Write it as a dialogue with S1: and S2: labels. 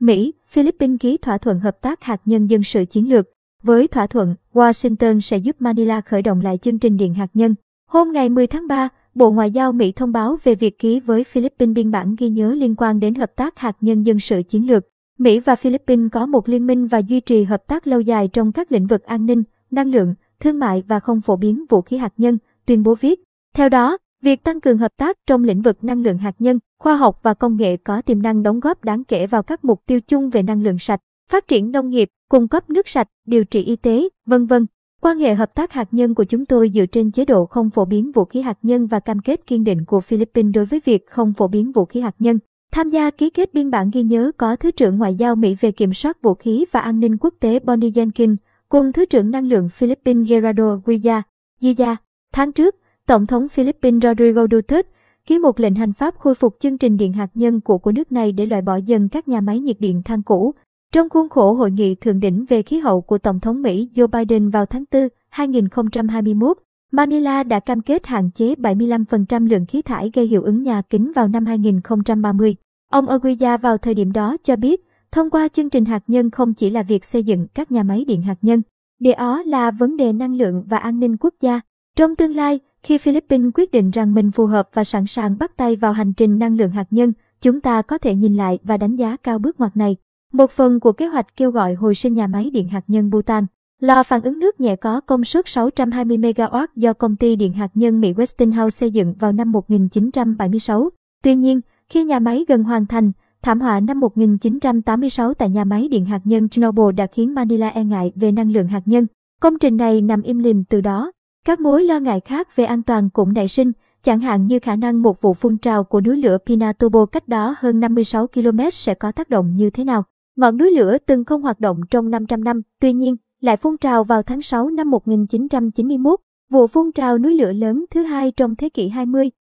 S1: Mỹ, Philippines ký thỏa thuận hợp tác hạt nhân dân sự chiến lược. Với thỏa thuận, Washington sẽ giúp Manila khởi động lại chương trình điện hạt nhân. Hôm ngày 10 tháng 3, Bộ Ngoại giao Mỹ thông báo về việc ký với Philippines biên bản ghi nhớ liên quan đến hợp tác hạt nhân dân sự chiến lược. Mỹ và Philippines có một liên minh và duy trì hợp tác lâu dài trong các lĩnh vực an ninh, năng lượng, thương mại và không phổ biến vũ khí hạt nhân, tuyên bố viết. Theo đó, việc tăng cường hợp tác trong lĩnh vực năng lượng hạt nhân, khoa học và công nghệ có tiềm năng đóng góp đáng kể vào các mục tiêu chung về năng lượng sạch, phát triển nông nghiệp, cung cấp nước sạch, điều trị y tế, vân vân. Quan hệ hợp tác hạt nhân của chúng tôi dựa trên chế độ không phổ biến vũ khí hạt nhân và cam kết kiên định của Philippines đối với việc không phổ biến vũ khí hạt nhân. Tham gia ký kết biên bản ghi nhớ có Thứ trưởng Ngoại giao Mỹ về kiểm soát vũ khí và an ninh quốc tế Bonnie Jenkins, cùng Thứ trưởng Năng lượng Philippines Gerardo Guilla. Gia. Tháng trước, Tổng thống Philippines Rodrigo Duterte ký một lệnh hành pháp khôi phục chương trình điện hạt nhân cũ của nước này để loại bỏ dần các nhà máy nhiệt điện than cũ. Trong khuôn khổ hội nghị thượng đỉnh về khí hậu của Tổng thống Mỹ Joe Biden vào tháng 4, 2021, Manila đã cam kết hạn chế 75% lượng khí thải gây hiệu ứng nhà kính vào năm 2030. Ông Aguilla vào thời điểm đó cho biết, thông qua chương trình hạt nhân không chỉ là việc xây dựng các nhà máy điện hạt nhân, đó là vấn đề năng lượng và an ninh quốc gia. Trong tương lai, khi Philippines quyết định rằng mình phù hợp và sẵn sàng bắt tay vào hành trình năng lượng hạt nhân, chúng ta có thể nhìn lại và đánh giá cao bước ngoặt này. Một phần của kế hoạch kêu gọi hồi sinh nhà máy điện hạt nhân Bhutan, lò phản ứng nước nhẹ có công suất 620 MW do công ty điện hạt nhân Mỹ Westinghouse xây dựng vào năm 1976. Tuy nhiên, khi nhà máy gần hoàn thành, thảm họa năm 1986 tại nhà máy điện hạt nhân Chernobyl đã khiến Manila e ngại về năng lượng hạt nhân. Công trình này nằm im lìm từ đó. Các mối lo ngại khác về an toàn cũng nảy sinh, chẳng hạn như khả năng một vụ phun trào của núi lửa Pinatubo cách đó hơn 56 km sẽ có tác động như thế nào. Ngọn núi lửa từng không hoạt động trong 500 năm, tuy nhiên, lại phun trào vào tháng 6 năm 1991, vụ phun trào núi lửa lớn thứ hai trong thế kỷ 20.